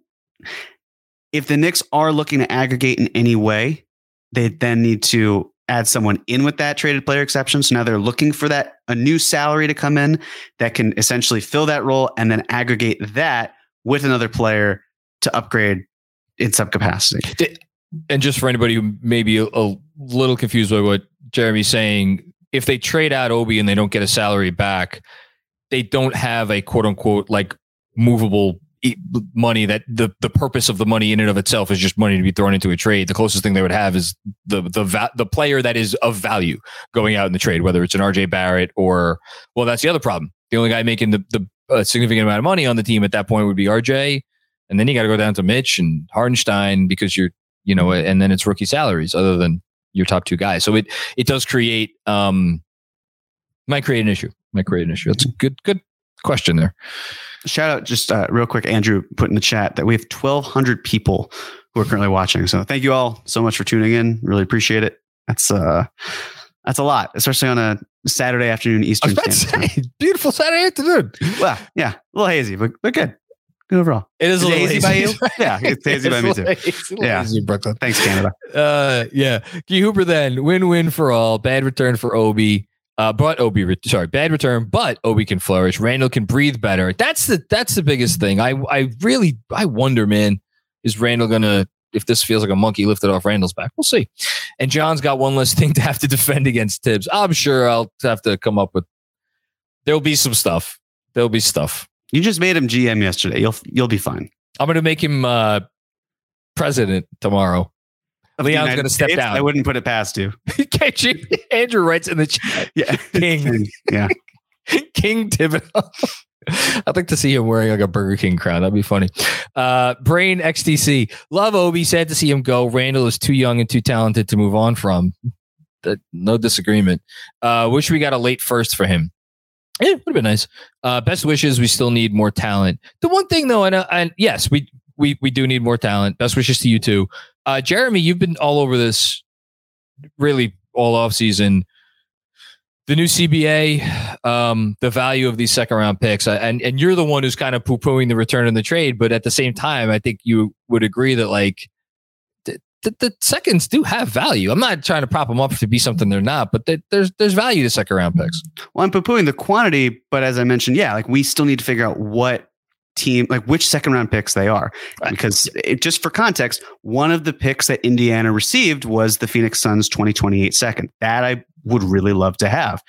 [SPEAKER 4] If the Knicks are looking to aggregate in any way, they then need to add someone in with that traded player exception. So now they're looking for that a new salary to come in that can essentially fill that role and then aggregate that with another player to upgrade in some capacity.
[SPEAKER 3] And just for anybody who may be a, a little confused by what Jeremy's saying, if they trade out Obi and they don't get a salary back, they don't have a quote unquote like movable money that the the purpose of the money in and of itself is just money to be thrown into a trade. The closest thing they would have is the the va- the player that is of value going out in the trade, whether it's an RJ Barrett or well, that's the other problem. The only guy making the the uh, significant amount of money on the team at that point would be RJ, and then you got to go down to Mitch and Hartenstein because you're you know, and then it's rookie salaries other than your top two guys. So it it does create um might create an issue. Might create an issue. That's a good good question there.
[SPEAKER 4] Shout out just uh, real quick, Andrew put in the chat that we have 1,200 people who are currently watching. So thank you all so much for tuning in. Really appreciate it. That's uh, that's a lot, especially on a Saturday afternoon Eastern
[SPEAKER 3] Standard Time. Beautiful Saturday afternoon.
[SPEAKER 4] Well, yeah, a little hazy, but but good. Good overall.
[SPEAKER 3] It is, is a little hazy,
[SPEAKER 4] hazy by you. yeah, it's hazy by me too. Hazy, yeah, hazy
[SPEAKER 3] Brooklyn.
[SPEAKER 4] Thanks, Canada.
[SPEAKER 3] Uh, yeah. Key Hooper then win-win for all. Bad return for Obi. Uh, but Obi, re- sorry, bad return, but Obi can flourish. Randle can breathe better. That's the that's the biggest thing. I I really I wonder, man, is Randle gonna if this feels like a monkey lifted off Randle's back? We'll see. And Jon's got one less thing to have to defend against Thibs. I'm sure I'll have to come up with. There'll be some stuff. There'll be stuff.
[SPEAKER 4] You just made him GM yesterday. You'll you'll be fine.
[SPEAKER 3] I'm gonna make him uh, president tomorrow. Leon's going to step down.
[SPEAKER 4] I wouldn't put it past you.
[SPEAKER 3] You? Andrew writes in the chat.
[SPEAKER 4] Yeah.
[SPEAKER 3] King.
[SPEAKER 4] yeah.
[SPEAKER 3] King Thibodeau. I'd like to see him wearing like a Burger King crown. That'd be funny. Uh, Brain XTC. Love Obi. Sad to see him go. Randall is too young and too talented to move on from. no disagreement. Uh, wish we got a late first for him. Yeah, would have been nice. Uh, best wishes. We still need more talent. The one thing though, and, uh, and yes, we we we do need more talent. Best wishes to you too. Uh, Jeremy, you've been all over this really all off season. The new CBA, um, the value of these second round picks, uh, and and you're the one who's kind of poo pooing the return in the trade, but at the same time, I think you would agree that like the, the, seconds do have value. I'm not trying to prop them up to be something they're not, but there's there's value to second round picks.
[SPEAKER 4] Well, I'm poo pooing the quantity, but as I mentioned, yeah, like we still need to figure out what team, like which second round picks they are. Right. Because it, just for context, one of the picks that Indiana received was the Phoenix Suns 2028 second. That I would really love to have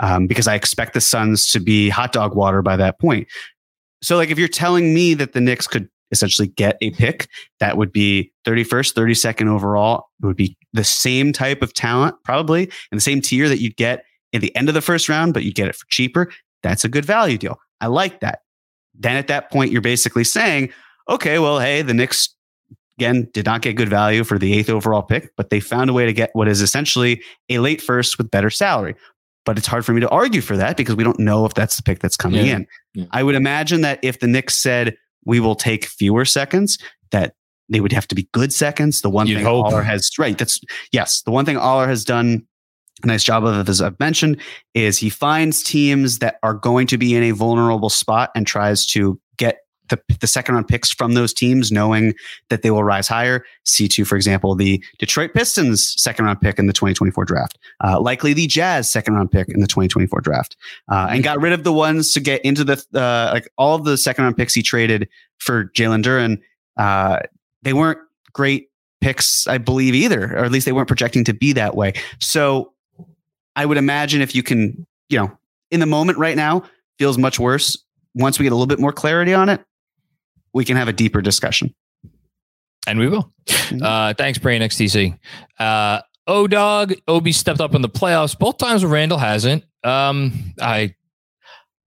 [SPEAKER 4] um, because I expect the Suns to be hot dog water by that point. So, like, if you're telling me that the Knicks could essentially get a pick that would be 31st, 32nd overall, it would be the same type of talent, probably, and the same tier that you'd get in the end of the first round, but you get it for cheaper. That's a good value deal. I like that then at that point, you're basically saying, okay, well, hey, the Knicks again did not get good value for the eighth overall pick, but they found a way to get what is essentially a late first with better salary. But it's hard for me to argue for that because we don't know if that's the pick that's coming yeah. in. Yeah. I would imagine that if the Knicks said we will take fewer seconds, that they would have to be good seconds. The one You'd thing hope. Aller has right. That's yes. The one thing Aller has done a nice job of, as I've mentioned, is he finds teams that are going to be in a vulnerable spot and tries to get the, the second round picks from those teams, knowing that they will rise higher. C2, for example, the Detroit Pistons second round pick in the 2024 draft, uh, likely the Jazz second round pick in the 2024 draft, uh, and got rid of the ones to get into the, uh, like all of the second round picks he traded for Jalen Duren. Uh, they weren't great picks, I believe, either, or at least they weren't projecting to be that way. So I would imagine if you can, you know, in the moment right now, feels much worse. Once we get a little bit more clarity on it, we can have a deeper discussion.
[SPEAKER 3] And we will.
[SPEAKER 4] Mm-hmm.
[SPEAKER 3] Uh, thanks, Brain XTC. Uh, O Dog, Obi stepped up in the playoffs both times Randle hasn't. Um, I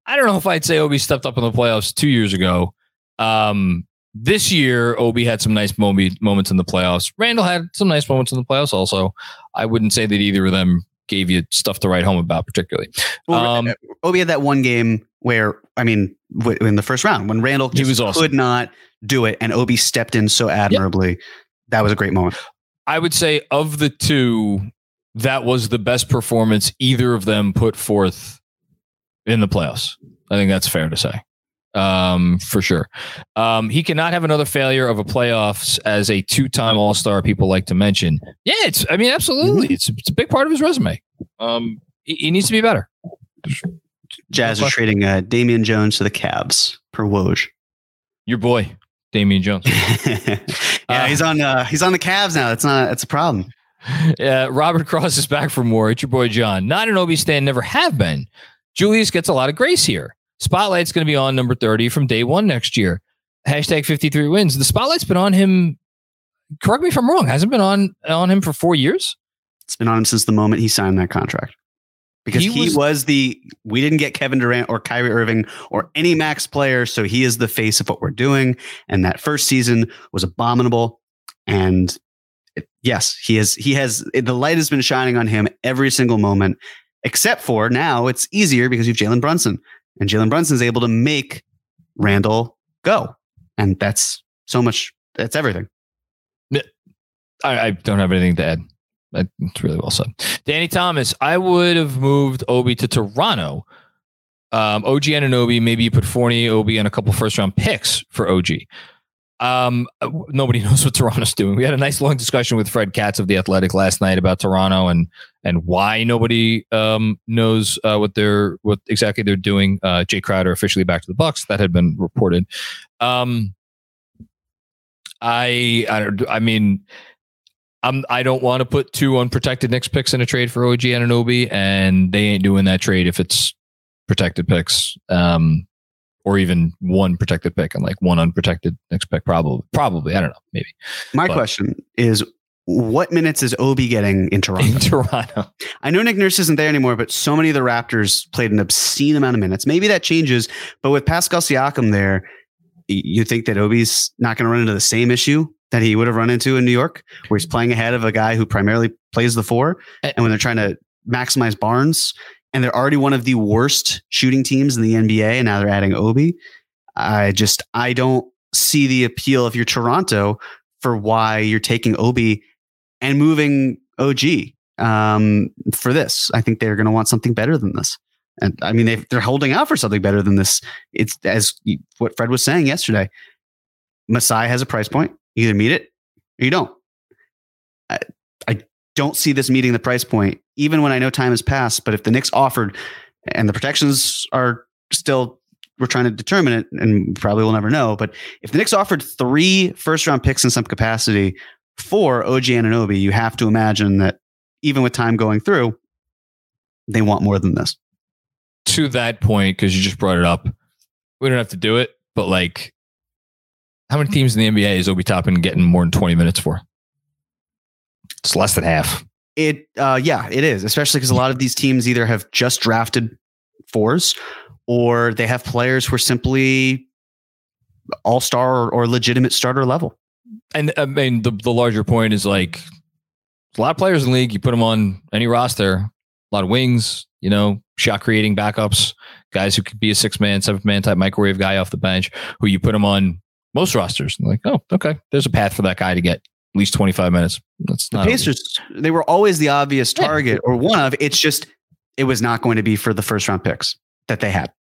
[SPEAKER 3] I don't know if I'd say Obi stepped up in the playoffs two years ago. Um, this year, Obi had some nice moments in the playoffs. Randle had some nice moments in the playoffs also. I wouldn't say that either of them gave you stuff to write home about, particularly.
[SPEAKER 4] Well, um, Obi had that one game where, I mean, in the first round when Randle he was awesome. could not do it, and Obi stepped in so admirably. Yep. That was a great moment.
[SPEAKER 3] I would say of the two, that was the best performance either of them put forth in the playoffs. I think that's fair to say. Um, for sure. Um, he cannot have another failure of a playoffs as a two-time All-Star. People like to mention. Yeah, it's. I mean, absolutely, mm-hmm. it's, it's a big part of his resume. Um, he, he needs to be better.
[SPEAKER 4] Jazz are trading uh, Damian Jones to the Cavs per Woj.
[SPEAKER 3] Your boy, Damian Jones.
[SPEAKER 4] yeah, uh, he's on. Uh, he's on the Cavs now. That's not. That's a problem.
[SPEAKER 3] Yeah, Robert Cross is back for more. It's your boy Jon. Not an Obi stand, never have been. Julius gets a lot of grace here. Spotlight's going to be on number 30 from day one next year. Hashtag 53 wins. The spotlight's been on him. Correct me if I'm wrong. Hasn't been on on him for four years.
[SPEAKER 4] It's been on him since the moment he signed that contract. Because he, he was, was, the we didn't get Kevin Durant or Kyrie Irving or any max player, so he is the face of what we're doing. And that first season was abominable. And it, yes, he has he has the light has been shining on him every single moment, except for now it's easier because you have Jalen Brunson. And Jalen Brunson is able to make Randle go. And that's so much, that's everything.
[SPEAKER 3] I, I don't have anything to add. That's really well said. Danny Thomas, I would have moved Obi to Toronto. Um, OG Obi, maybe you put Fournier, Obi, and a couple first round picks for OG. Um, nobody knows what Toronto's doing. We had a nice long discussion with Fred Katz of the Athletic last night about Toronto and and why nobody um, knows uh, what they're what exactly they're doing. Uh, Jae Crowder officially back to the Bucks. That had been reported. Um, I I, I mean. I'm, I don't want to put two unprotected Knicks picks in a trade for OG Anunoby, and they ain't doing that trade if it's protected picks. Um, or even one protected pick and like one unprotected next pick. Probably, probably. I don't know. Maybe.
[SPEAKER 4] My but, question is, what minutes is Obi getting in Toronto?
[SPEAKER 3] In Toronto.
[SPEAKER 4] I know Nick Nurse isn't there anymore, but so many of the Raptors played an obscene amount of minutes. Maybe that changes, but with Pascal Siakam there, you think that Obi's not going to run into the same issue that he would have run into in New York, where he's playing ahead of a guy who primarily plays the four, and when they're trying to maximize Barnes, and they're already one of the worst shooting teams in the NBA, and now they're adding Obi. I just I don't see the appeal if you're Toronto for why you're taking Obi and moving OG um, for this. I think they're going to want something better than this. And I mean, they they're holding out for something better than this. It's as what Fred was saying yesterday. Masai has a price point. You either meet it or you don't. I, I don't see this meeting the price point even when I know time has passed. But if the Knicks offered and the protections are still, we're trying to determine it and probably will never know. But if the Knicks offered three first round picks in some capacity for OG Anunoby, you have to imagine that even with time going through, they want more than this.
[SPEAKER 3] To that point, because you just brought it up, we don't have to do it, but like, how many teams in the NBA is Obi Toppin getting more than 20 minutes for? It's less than half.
[SPEAKER 4] It, uh, yeah, it is, especially because a lot of these teams either have just drafted fours or they have players who are simply all star or, or, legitimate starter level.
[SPEAKER 3] And I mean, the, the larger point is like a lot of players in the league, you put them on any roster, a lot of wings, you know, shot creating backups, guys who could be a six man, seven man type microwave guy off the bench, who you put them on most rosters. like, oh, okay, there's a path for that guy to get at least 25 minutes. That's
[SPEAKER 4] the Pacers. They were always the obvious target yeah. or one of. It's just it was not going to be for the first round picks that they had.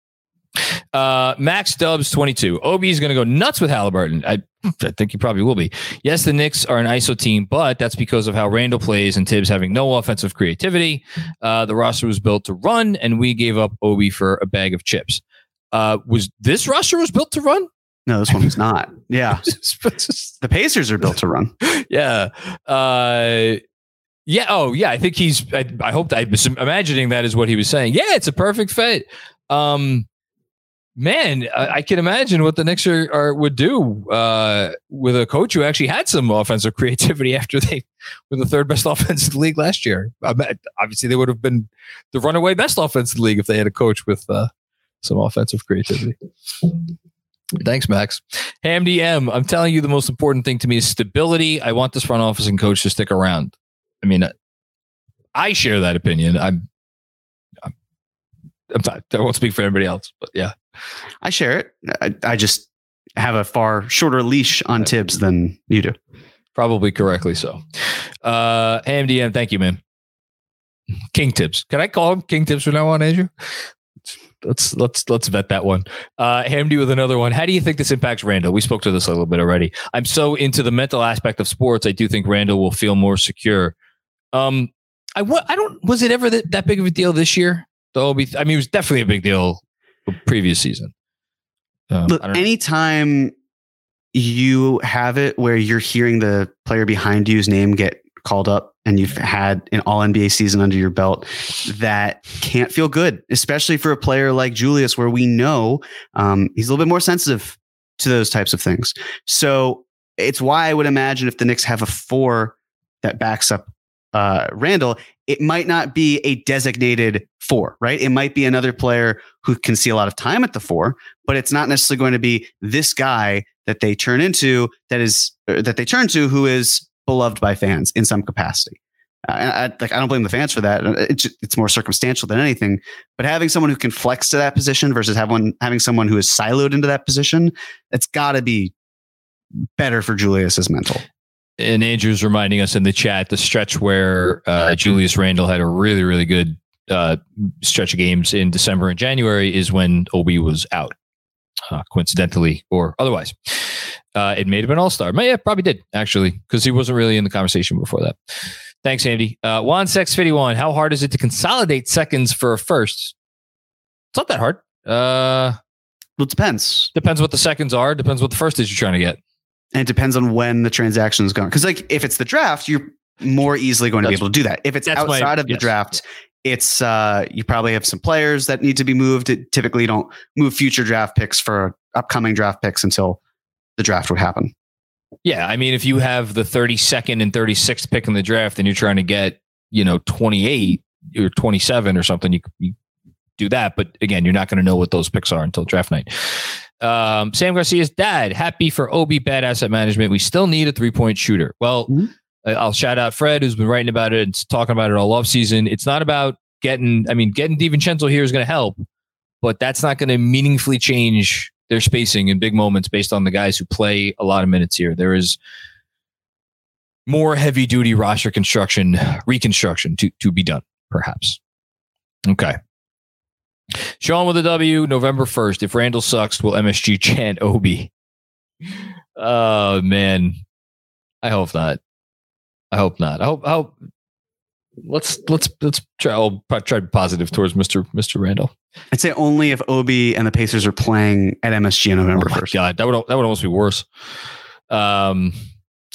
[SPEAKER 3] Uh, Max Dubs 22. Obi is going to go nuts with Halliburton. I, I think he probably will be. Yes, the Knicks are an ISO team, but that's because of how Randle plays and Thibs having no offensive creativity. Uh, the roster was built to run, and we gave up Obi for a bag of chips. Uh, was this roster was built to run?
[SPEAKER 4] No, this one was not. Yeah. the Pacers are built to run.
[SPEAKER 3] yeah. Uh, yeah. Oh, yeah. I think he's. I, I hope that I was imagining that is what he was saying. Yeah, it's a perfect fit. Um, man, I, I can imagine what the Knicks are, are would do uh, with a coach who actually had some offensive creativity after they were the third best offense in the league last year. I bet, obviously, they would have been the runaway best offense in the league if they had a coach with uh, some offensive creativity. Thanks, Max. Ham DM, I'm telling you, the most important thing to me is stability. I want this front office and coach to stick around. I mean, I share that opinion. I'm, I'm, I'm not, I won't speak for anybody else, but yeah.
[SPEAKER 4] I share it. I, I just have a far shorter leash on Thibs than you do.
[SPEAKER 3] Probably correctly so. Uh, Ham DM, thank you, man. King Thibs. Can I call him King Thibs from now on, Andrew? Let's let's let's vet that one. Uh, Hamdi with another one. How do you think this impacts Randle? We spoke to this a little bit already. I'm so into the mental aspect of sports. I do think Randle will feel more secure. Um, I I don't. Was it ever that, that big of a deal this year? The OB. I mean, it was definitely a big deal previous season.
[SPEAKER 4] Um, Look, anytime you have it where you're hearing the player behind you's name get called up and you've had an all NBA season under your belt, that can't feel good, especially for a player like Julius, where we know um, he's a little bit more sensitive to those types of things. So it's why I would imagine if the Knicks have a four that backs up uh, Randle, it might not be a designated four, right? It might be another player who can see a lot of time at the four, but it's not necessarily going to be this guy that they turn into that is that they turn to who is beloved by fans in some capacity. Uh, I, like I don't blame the fans for that. It's it's more circumstantial than anything. But having someone who can flex to that position versus having having someone who is siloed into that position, it's got to be better for Julius's mental.
[SPEAKER 3] And Andrew's reminding us in the chat the stretch where uh, Julius Randle had a really really good uh, stretch of games in December and January is when Obi was out, uh, coincidentally or otherwise. Uh, it may have been All Star. Yeah, probably did actually, because he wasn't really in the conversation before that. Thanks, Andy. Uh, Juan Sex Fifty One. How hard is it to consolidate seconds for a first? It's not that hard. Uh,
[SPEAKER 4] well, it depends.
[SPEAKER 3] Depends what the seconds are. Depends what the first is you're trying to get.
[SPEAKER 4] And it depends on when the transaction is going. Because like if it's the draft, you're more easily going to that's, be able to do that. If it's outside my, of the yes. draft, it's uh, you probably have some players that need to be moved. It, typically, you don't move future draft picks for upcoming draft picks until the draft would happen.
[SPEAKER 3] Yeah, I mean, if you have the 32nd and 36th pick in the draft, and you're trying to get you know 28 or 27 or something, you, you do that. But again, you're not going to know what those picks are until draft night. Um, Sam Garcia's dad, happy for Obi bad asset management. We still need a three point shooter. Well, mm-hmm. I'll shout out Fred, who's been writing about it and talking about it all off season. It's not about getting, I mean, getting DiVincenzo here is going to help, but that's not going to meaningfully change their spacing in big moments based on the guys who play a lot of minutes here. There is more heavy duty roster construction, reconstruction to, to be done, perhaps. Okay. Sean with a W, November 1st. If Randle sucks, will MSG chant Obi? Oh, man. I hope not. I hope not. I hope, I hope let's let's let's try. I'll try positive towards Mister Mister Randle.
[SPEAKER 4] I'd say only if Obi and the Pacers are playing at MSG on November
[SPEAKER 3] oh
[SPEAKER 4] first.
[SPEAKER 3] Oh God, that would that would almost be worse. Um,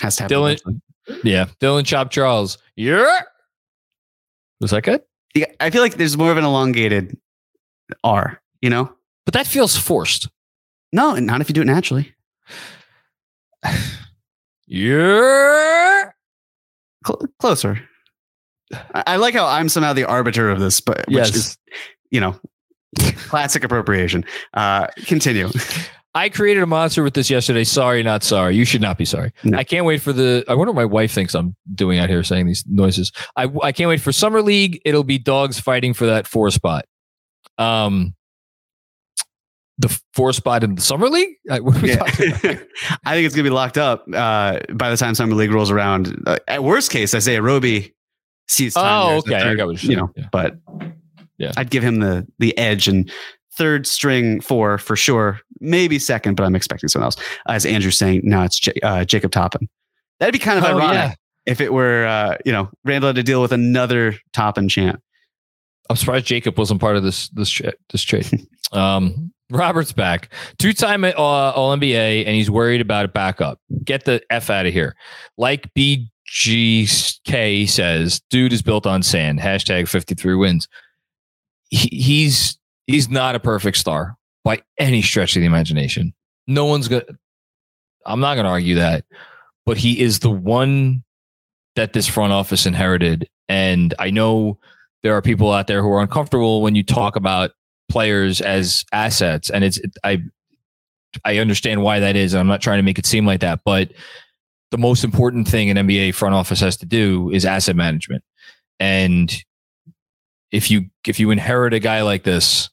[SPEAKER 4] has to happen.
[SPEAKER 3] Dylan, yeah, Dylan Chop Charles. Yeah, was that good?
[SPEAKER 4] Yeah, I feel like there's more of an elongated R. You know,
[SPEAKER 3] but that feels forced.
[SPEAKER 4] No, not if you do it naturally.
[SPEAKER 3] yeah,
[SPEAKER 4] Cl- closer. I like how I'm somehow the arbiter of this, but which yes. is, you know, classic appropriation. Uh, continue.
[SPEAKER 3] I created a monster with this yesterday. Sorry, not sorry. You should not be sorry. No. I can't wait for the. I wonder what my wife thinks I'm doing out here saying these noises. I I can't wait for summer league. It'll be dogs fighting for that four spot. Um, the four spot in the summer league.
[SPEAKER 4] yeah. I think it's gonna be locked up uh, by the time summer league rolls around. Uh, at worst case, I say Roby sees
[SPEAKER 3] time. Oh, okay. Third, what
[SPEAKER 4] you know,
[SPEAKER 3] yeah.
[SPEAKER 4] but yeah, I'd give him the the edge and third string four for sure. Maybe second, but I'm expecting someone else. As Andrew's saying, now it's J- uh, Jacob Toppin. That'd be kind of oh, ironic yeah. if it were, uh, you know, Randle had to deal with another Toppin chant.
[SPEAKER 3] I'm surprised Jacob wasn't part of this this tra- this trade. um, Robert's back, two time uh, All NBA, and he's worried about a backup. Get the f out of here. Like BGK says, dude is built on sand. Hashtag 53 wins. He, he's he's not a perfect star by any stretch of the imagination. No one's gonna. I'm not gonna argue that, but he is the one that this front office inherited, and I know there are people out there who are uncomfortable when you talk about players as assets, and it's I I understand why that is. I'm not trying to make it seem like that, but the most important thing an NBA front office has to do is asset management. And if you if you inherit a guy like this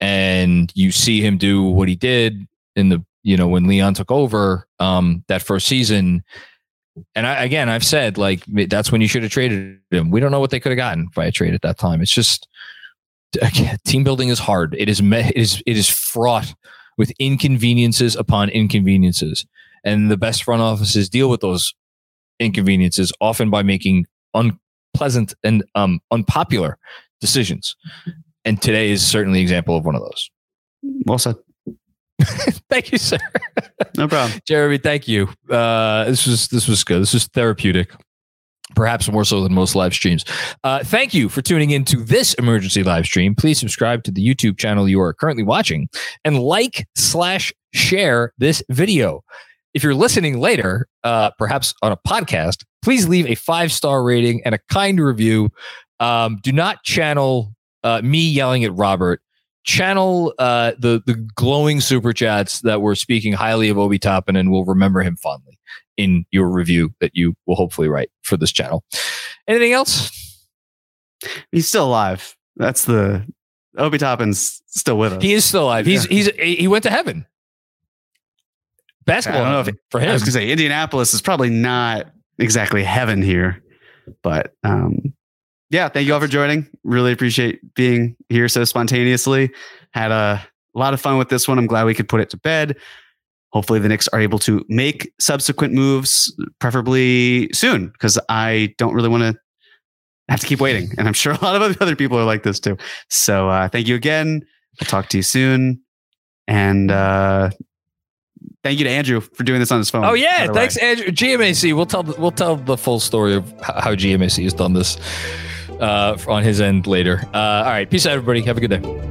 [SPEAKER 3] and you see him do what he did in the you know when Leon took over um that first season and I, again I've said like that's when you should have traded him. We don't know what they could have gotten by a trade at that time. It's just again, team building is hard. It is it is it is fraught with inconveniences upon inconveniences. And the best front offices deal with those inconveniences often by making unpleasant and um, unpopular decisions. And today is certainly an example of one of those.
[SPEAKER 4] Well said.
[SPEAKER 3] thank you, sir.
[SPEAKER 4] No problem.
[SPEAKER 3] Jeremy, thank you. Uh, this was this was good. This was therapeutic perhaps more so than most live streams. Uh, thank you for tuning in to this emergency live stream. Please subscribe to the YouTube channel you are currently watching and like slash share this video. If you're listening later, uh, perhaps on a podcast, please leave a five star rating and a kind review. Um, do not channel uh, me yelling at Robert. Channel uh, the the glowing super chats that were speaking highly of Obi Toppin and will remember him fondly in your review that you will hopefully write for this channel. Anything else?
[SPEAKER 4] He's still alive. That's the Obi Toppin's still with us.
[SPEAKER 3] He is still alive. He's
[SPEAKER 4] Yeah.
[SPEAKER 3] he's he went to heaven. Basketball
[SPEAKER 4] I don't know if
[SPEAKER 3] heaven for
[SPEAKER 4] I was gonna say Indianapolis is probably not exactly heaven here, but um, yeah. Thank you all for joining. Really appreciate being here so spontaneously. Had a lot of fun with this one. I'm glad we could put it to bed. Hopefully, the Knicks are able to make subsequent moves, preferably soon, because I don't really want to have to keep waiting. And I'm sure a lot of other people are like this too. So uh, thank you again. I'll talk to you soon. And uh, thank you to Andrew for doing this on his phone.
[SPEAKER 3] Oh yeah,
[SPEAKER 4] the way.
[SPEAKER 3] thanks, Andrew. GMAC. We'll tell we'll tell the full story of how GMAC has done this uh, on his end later. Uh, all right, peace out, everybody. Have a good day.